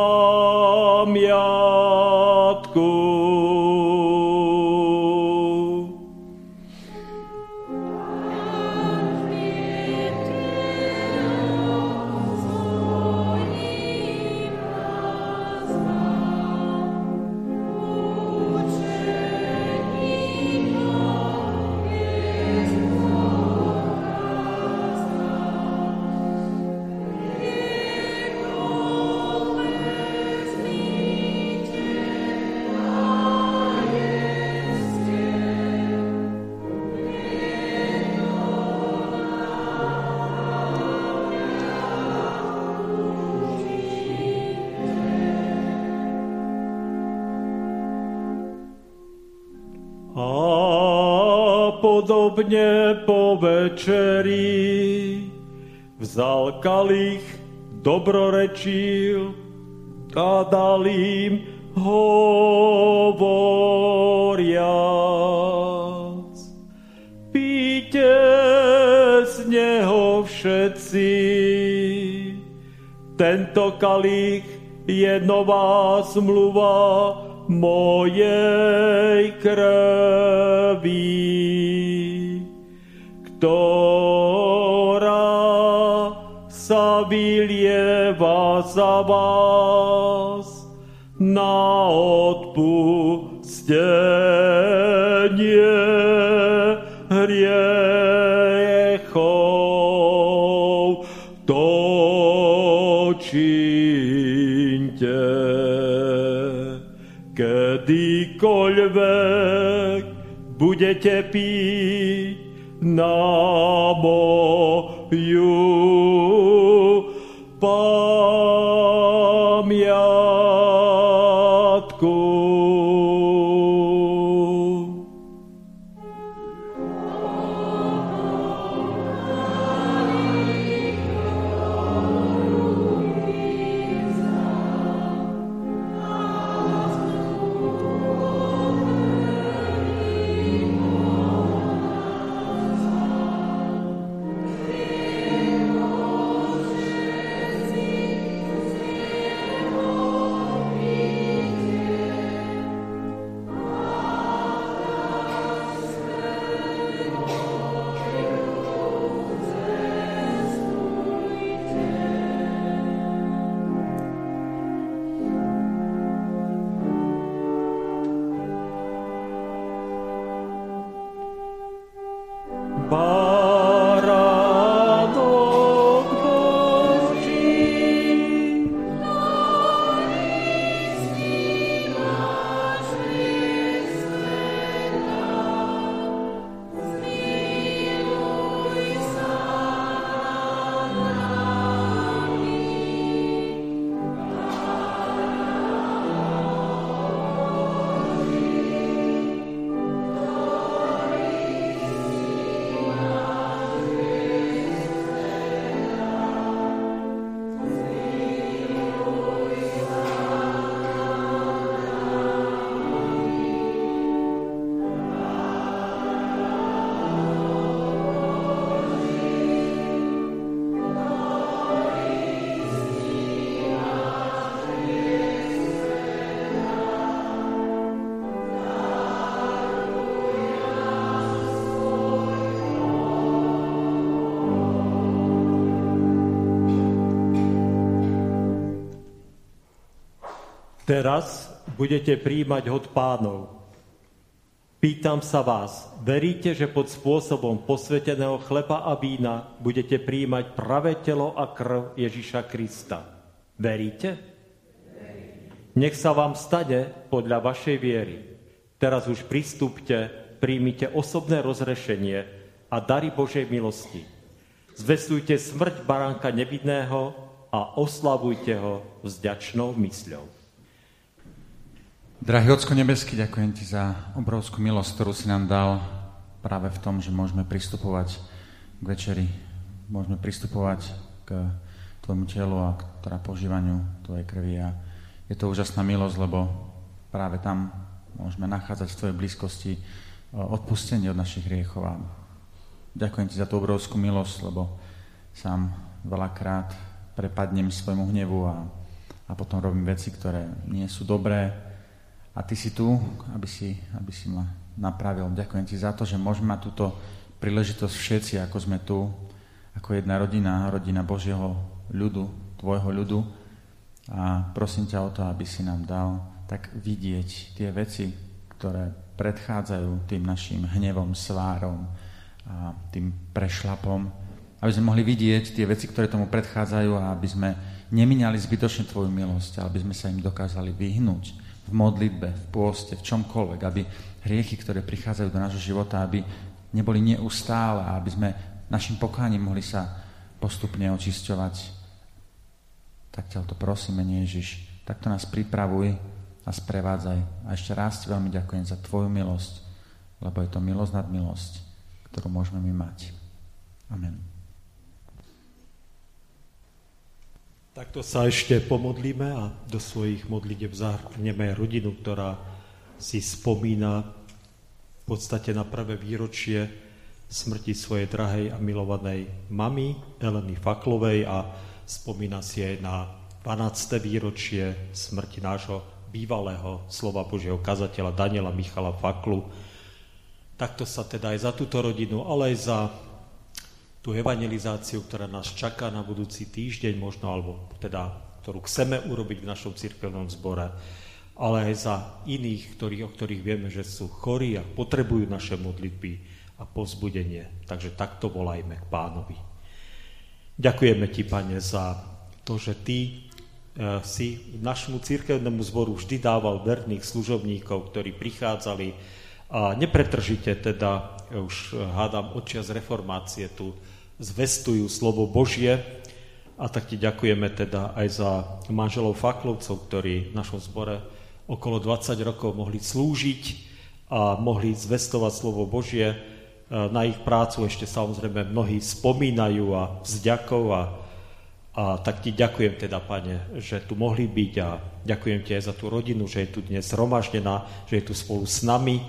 [SPEAKER 1] Podobne po večeri. Vzal kalich, dobrorečil a dal im hovoriac. Píte z neho všetci, tento kalich je nová zmluva mojej krvi ktorá sa vylieva za vás na odpustenie hriechov. To činte, kedykoľvek budete piť na moju pamiatku. Teraz budete príjmať hod pánov. Pýtam sa vás, veríte, že pod spôsobom posveteného chleba a vína budete príjmať pravé telo a krv Ježiša Krista? Veríte? Nech sa vám stane podľa vašej viery. Teraz už pristúpte, príjmite osobné rozrešenie a dary Božej milosti. Zvestujte smrť baránka nevidného a oslavujte ho vzďačnou mysľou.
[SPEAKER 2] Drahý Ocko nebeský, ďakujem Ti za obrovskú milosť, ktorú si nám dal práve v tom, že môžeme pristupovať k večeri, môžeme pristupovať k Tvojmu telu a k teda požívaniu Tvojej krvi. A je to úžasná milosť, lebo práve tam môžeme nachádzať v Tvojej blízkosti odpustenie od našich hriechov. A ďakujem Ti za tú obrovskú milosť, lebo sám veľakrát prepadnem svojmu hnevu a, a potom robím veci, ktoré nie sú dobré, a ty si tu, aby si, aby si ma napravil. Ďakujem ti za to, že môžeme mať túto príležitosť všetci, ako sme tu, ako jedna rodina, rodina Božieho ľudu, tvojho ľudu. A prosím ťa o to, aby si nám dal tak vidieť tie veci, ktoré predchádzajú tým našim hnevom, svárom a tým prešlapom. Aby sme mohli vidieť tie veci, ktoré tomu predchádzajú a aby sme nemínali zbytočne Tvoju milosť, ale aby sme sa im dokázali vyhnúť v modlitbe, v pôste, v čomkoľvek, aby hriechy, ktoré prichádzajú do nášho života, aby neboli neustále aby sme našim pokáním mohli sa postupne očisťovať. Tak ťa to prosíme, Ježiš. Takto nás pripravuj a sprevádzaj. A ešte raz ti veľmi ďakujem za Tvoju milosť, lebo je to milosť nad milosť, ktorú môžeme my mať. Amen.
[SPEAKER 1] Takto sa ešte pomodlíme a do svojich modlitev zahrneme rodinu, ktorá si spomína v podstate na prvé výročie smrti svojej drahej a milovanej mamy Eleny Faklovej a spomína si aj na 12. výročie smrti nášho bývalého slova Božieho kazateľa Daniela Michala Faklu. Takto sa teda aj za túto rodinu, ale aj za tú evangelizáciu, ktorá nás čaká na budúci týždeň možno, alebo teda, ktorú chceme urobiť v našom cirkevnom zbore, ale aj za iných, ktorých, o ktorých vieme, že sú chorí a potrebujú naše modlitby a povzbudenie. Takže takto volajme k pánovi. Ďakujeme ti, pane, za to, že ty e, si našemu církevnému zboru vždy dával verných služobníkov, ktorí prichádzali a nepretržite teda, už hádam odčias reformácie tu, zvestujú slovo Božie. A tak ti ďakujeme teda aj za manželov Faklovcov, ktorí v našom zbore okolo 20 rokov mohli slúžiť a mohli zvestovať slovo Božie. Na ich prácu ešte samozrejme mnohí spomínajú a vzďakov a, a tak ti ďakujem teda, pane, že tu mohli byť a ďakujem ti aj za tú rodinu, že je tu dnes romaždená, že je tu spolu s nami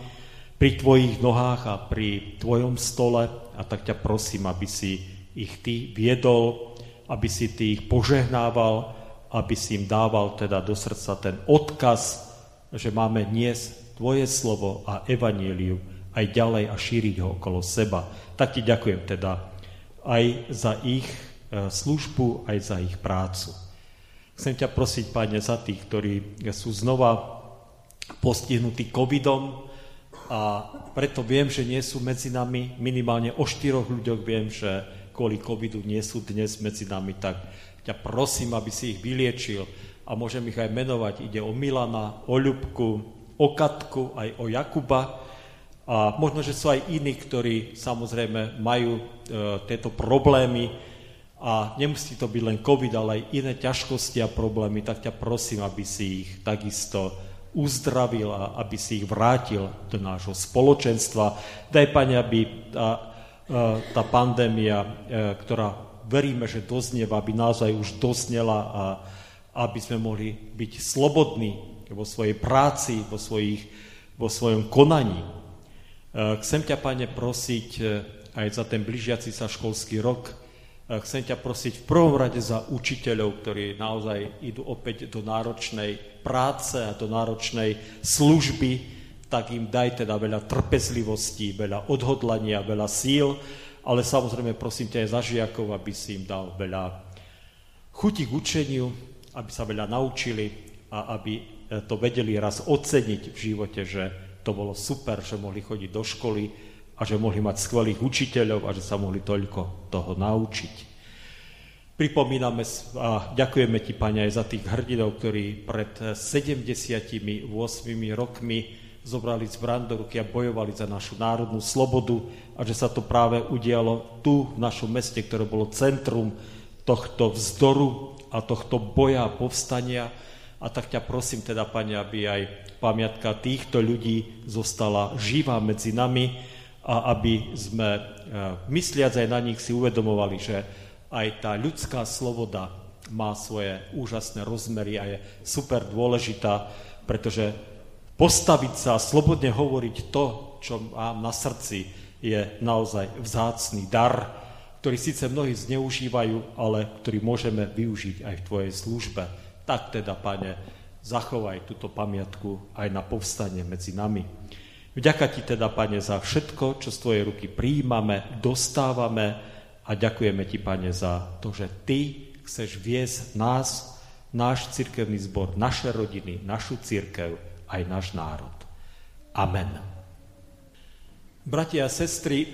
[SPEAKER 1] pri tvojich nohách a pri tvojom stole a tak ťa prosím, aby si ich ty viedol, aby si ty ich požehnával, aby si im dával teda do srdca ten odkaz, že máme dnes tvoje slovo a evaníliu aj ďalej a šíriť ho okolo seba. Tak ti ďakujem teda aj za ich e, službu, aj za ich prácu. Chcem ťa prosiť, Pane, za tých, ktorí sú znova postihnutí covidom, a preto viem, že nie sú medzi nami, minimálne o štyroch ľuďoch viem, že kvôli covidu nie sú dnes medzi nami, tak ťa prosím, aby si ich vyliečil. A môžem ich aj menovať. Ide o Milana, o Ľubku, o Katku, aj o Jakuba. A možno, že sú aj iní, ktorí samozrejme majú e, tieto problémy. A nemusí to byť len COVID, ale aj iné ťažkosti a problémy, tak ťa prosím, aby si ich takisto uzdravil a aby si ich vrátil do nášho spoločenstva. Daj, Pane, aby tá, tá pandémia, e, ktorá veríme, že doznieva, aby naozaj už doznela a aby sme mohli byť slobodní vo svojej práci, vo, svojich, vo svojom konaní. E, chcem ťa, Pane, prosiť e, aj za ten blížiaci sa školský rok, Chcem ťa prosiť v prvom rade za učiteľov, ktorí naozaj idú opäť do náročnej práce a do náročnej služby, tak im daj teda veľa trpezlivosti, veľa odhodlania, veľa síl, ale samozrejme prosím ťa aj za žiakov, aby si im dal veľa chuti k učeniu, aby sa veľa naučili a aby e, to vedeli raz oceniť v živote, že to bolo super, že mohli chodiť do školy a že mohli mať skvelých učiteľov a že sa mohli toľko toho naučiť. Pripomíname a ďakujeme ti, Pane, aj za tých hrdinov, ktorí pred 78 rokmi zobrali zbran do ruky a bojovali za našu národnú slobodu a že sa to práve udialo tu, v našom meste, ktoré bolo centrum tohto vzdoru a tohto boja a povstania. A tak ťa prosím teda, Pane, aby aj pamiatka týchto ľudí zostala živá medzi nami a aby sme, e, mysliac aj na nich, si uvedomovali, že aj tá ľudská sloboda má svoje úžasné rozmery a je super dôležitá, pretože postaviť sa a slobodne hovoriť to, čo mám na srdci, je naozaj vzácný dar, ktorý síce mnohí zneužívajú, ale ktorý môžeme využiť aj v Tvojej službe. Tak teda, Pane, zachovaj túto pamiatku aj na povstanie medzi nami. Vďaka Ti teda, Pane, za všetko, čo z Tvojej ruky príjmame, dostávame, a ďakujeme Ti, Pane, za to, že Ty chceš viesť nás, náš cirkevný zbor, naše rodiny, našu církev, aj náš národ. Amen. Bratia a sestry,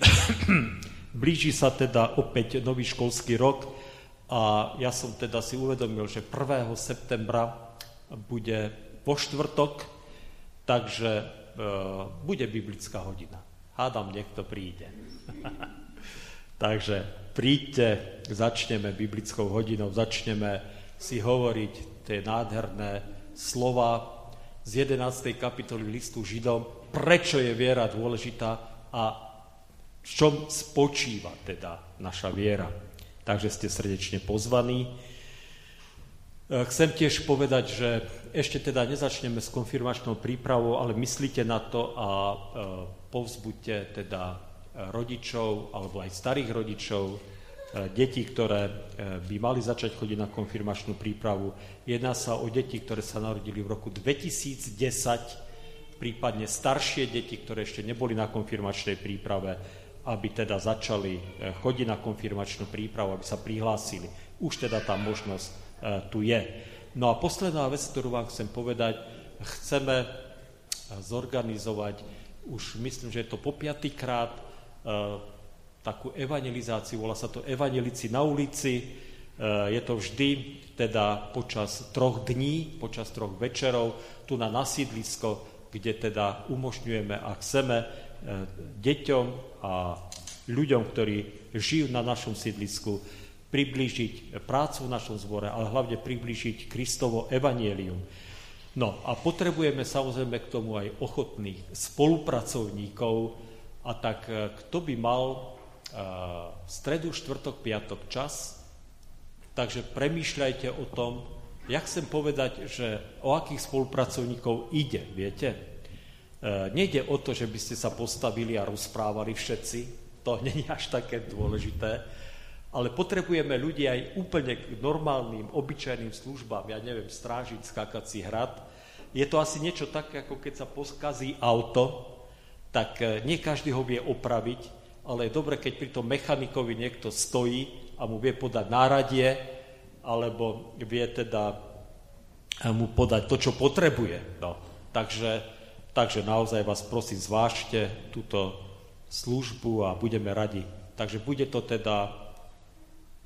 [SPEAKER 1] *clears throat* blíži sa teda opäť nový školský rok a ja som teda si uvedomil, že 1. septembra bude po štvrtok, takže bude biblická hodina. Hádam, niekto príde. *laughs* takže príďte, začneme biblickou hodinou, začneme si hovoriť tie nádherné slova z 11. kapitoly listu Židom, prečo je viera dôležitá a v čom spočíva teda naša viera. Takže ste srdečne pozvaní. E, chcem tiež povedať, že ešte teda nezačneme s konfirmačnou prípravou, ale myslíte na to a e, povzbuďte teda rodičov alebo aj starých rodičov, e, detí, ktoré e, by mali začať chodiť na konfirmačnú prípravu. Jedná sa o deti, ktoré sa narodili v roku 2010, prípadne staršie deti, ktoré ešte neboli na konfirmačnej príprave, aby teda začali e, chodiť na konfirmačnú prípravu, aby sa prihlásili. Už teda tá možnosť tu je. No a posledná vec, ktorú vám chcem povedať, chceme zorganizovať, už myslím, že je to po piatýkrát, E, takú evangelizáciu, volá sa to Evangelici na ulici. E, je to vždy teda počas troch dní, počas troch večerov, tu na nasídlisko, kde teda umožňujeme a chceme e, deťom a ľuďom, ktorí žijú na našom sídlisku, priblížiť prácu v našom zbore, ale hlavne priblížiť Kristovo evanielium. No a potrebujeme samozrejme k tomu aj ochotných spolupracovníkov, a tak e, kto by mal e, v stredu, štvrtok, piatok čas, takže premýšľajte o tom, ja chcem povedať, že o akých spolupracovníkov ide, viete? E, nejde o to, že by ste sa postavili a rozprávali všetci, to *laughs* nie je až také dôležité, ale potrebujeme ľudí aj úplne k normálnym, obyčajným službám, ja neviem, strážiť skakací hrad. Je to asi niečo také, ako keď sa poskazí auto, tak e, nie každý ho vie opraviť, ale je dobre, keď pri tom mechanikovi niekto stojí a mu vie podať náradie, alebo vie teda e, mu podať to, čo potrebuje. No. Takže, takže naozaj vás prosím, zvážte túto službu a budeme radi. Takže bude to teda,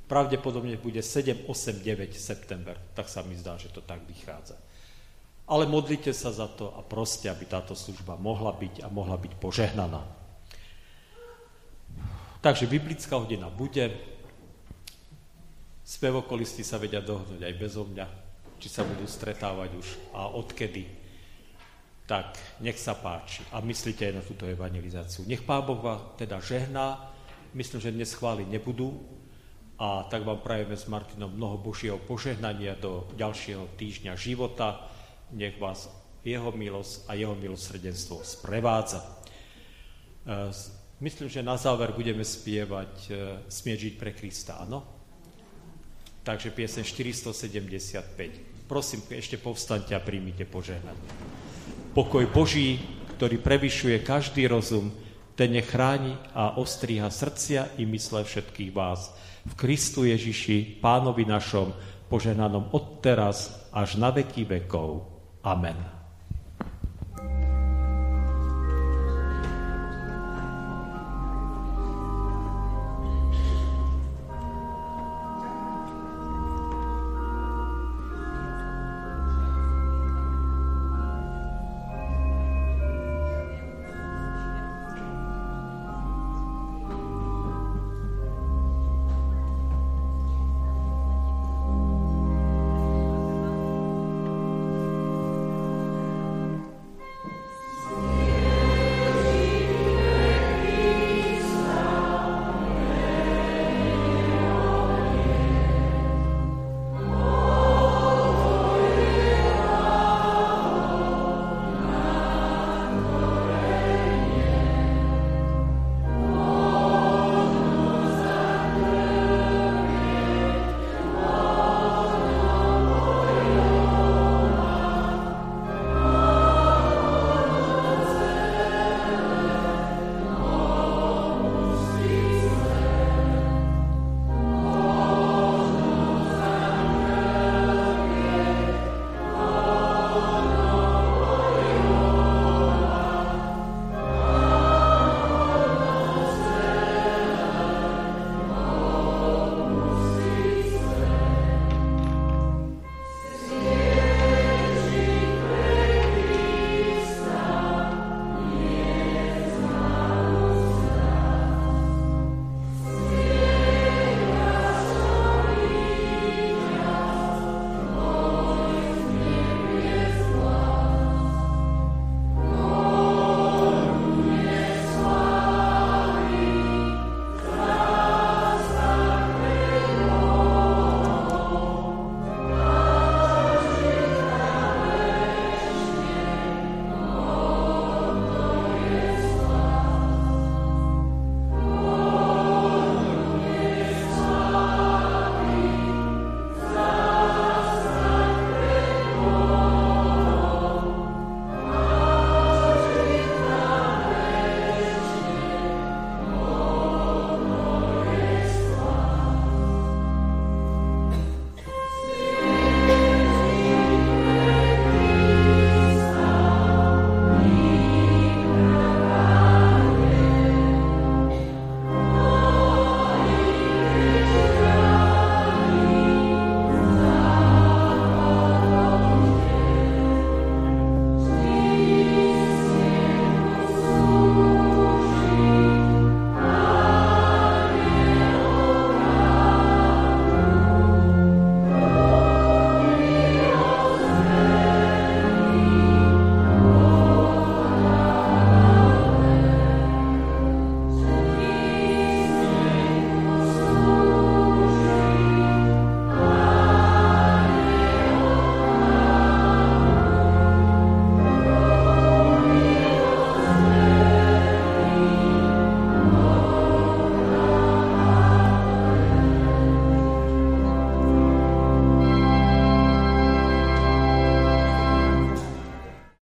[SPEAKER 1] pravdepodobne bude 7, 8, 9 september. Tak sa mi zdá, že to tak vychádza. Ale modlite sa za to a proste, aby táto služba mohla byť a mohla byť požehnaná. Takže biblická hodina bude. Spevokolisti sa vedia dohnúť aj bezo mňa, či sa budú stretávať už a odkedy. Tak nech sa páči a myslíte aj na túto evangelizáciu. Nech Pán Boh vás teda žehná, myslím, že dnes chváli nebudú a tak vám prajeme s Martinom mnoho Božieho požehnania do ďalšieho týždňa života, nech vás jeho milosť a jeho milosrdenstvo sprevádza. E, myslím, že na záver budeme spievať e, Smieť žiť pre Krista, áno? Takže piesen 475. Prosím, ešte povstaňte a príjmite požehnanie. Pokoj Boží, ktorý prevyšuje každý rozum, ten nech chráni a ostríha srdcia i mysle všetkých vás. V Kristu Ježiši, pánovi našom, poženanom od teraz až na veky vekov. Amen.